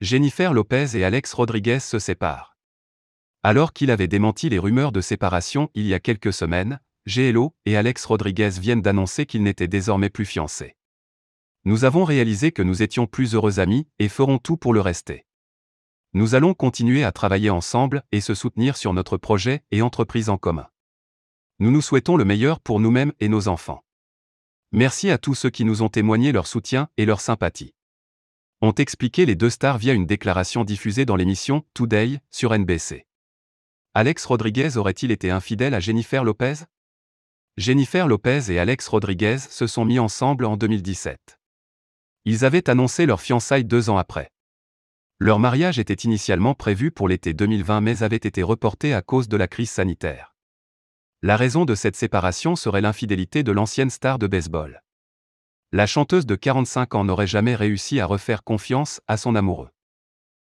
Jennifer Lopez et Alex Rodriguez se séparent. Alors qu'il avait démenti les rumeurs de séparation il y a quelques semaines, GLO et Alex Rodriguez viennent d'annoncer qu'ils n'étaient désormais plus fiancés. Nous avons réalisé que nous étions plus heureux amis et ferons tout pour le rester. Nous allons continuer à travailler ensemble et se soutenir sur notre projet et entreprise en commun. Nous nous souhaitons le meilleur pour nous-mêmes et nos enfants. Merci à tous ceux qui nous ont témoigné leur soutien et leur sympathie ont expliqué les deux stars via une déclaration diffusée dans l'émission Today sur NBC. Alex Rodriguez aurait-il été infidèle à Jennifer Lopez? Jennifer Lopez et Alex Rodriguez se sont mis ensemble en 2017. Ils avaient annoncé leur fiançailles deux ans après. Leur mariage était initialement prévu pour l'été 2020 mais avait été reporté à cause de la crise sanitaire. La raison de cette séparation serait l'infidélité de l'ancienne star de baseball la chanteuse de 45 ans n'aurait jamais réussi à refaire confiance à son amoureux.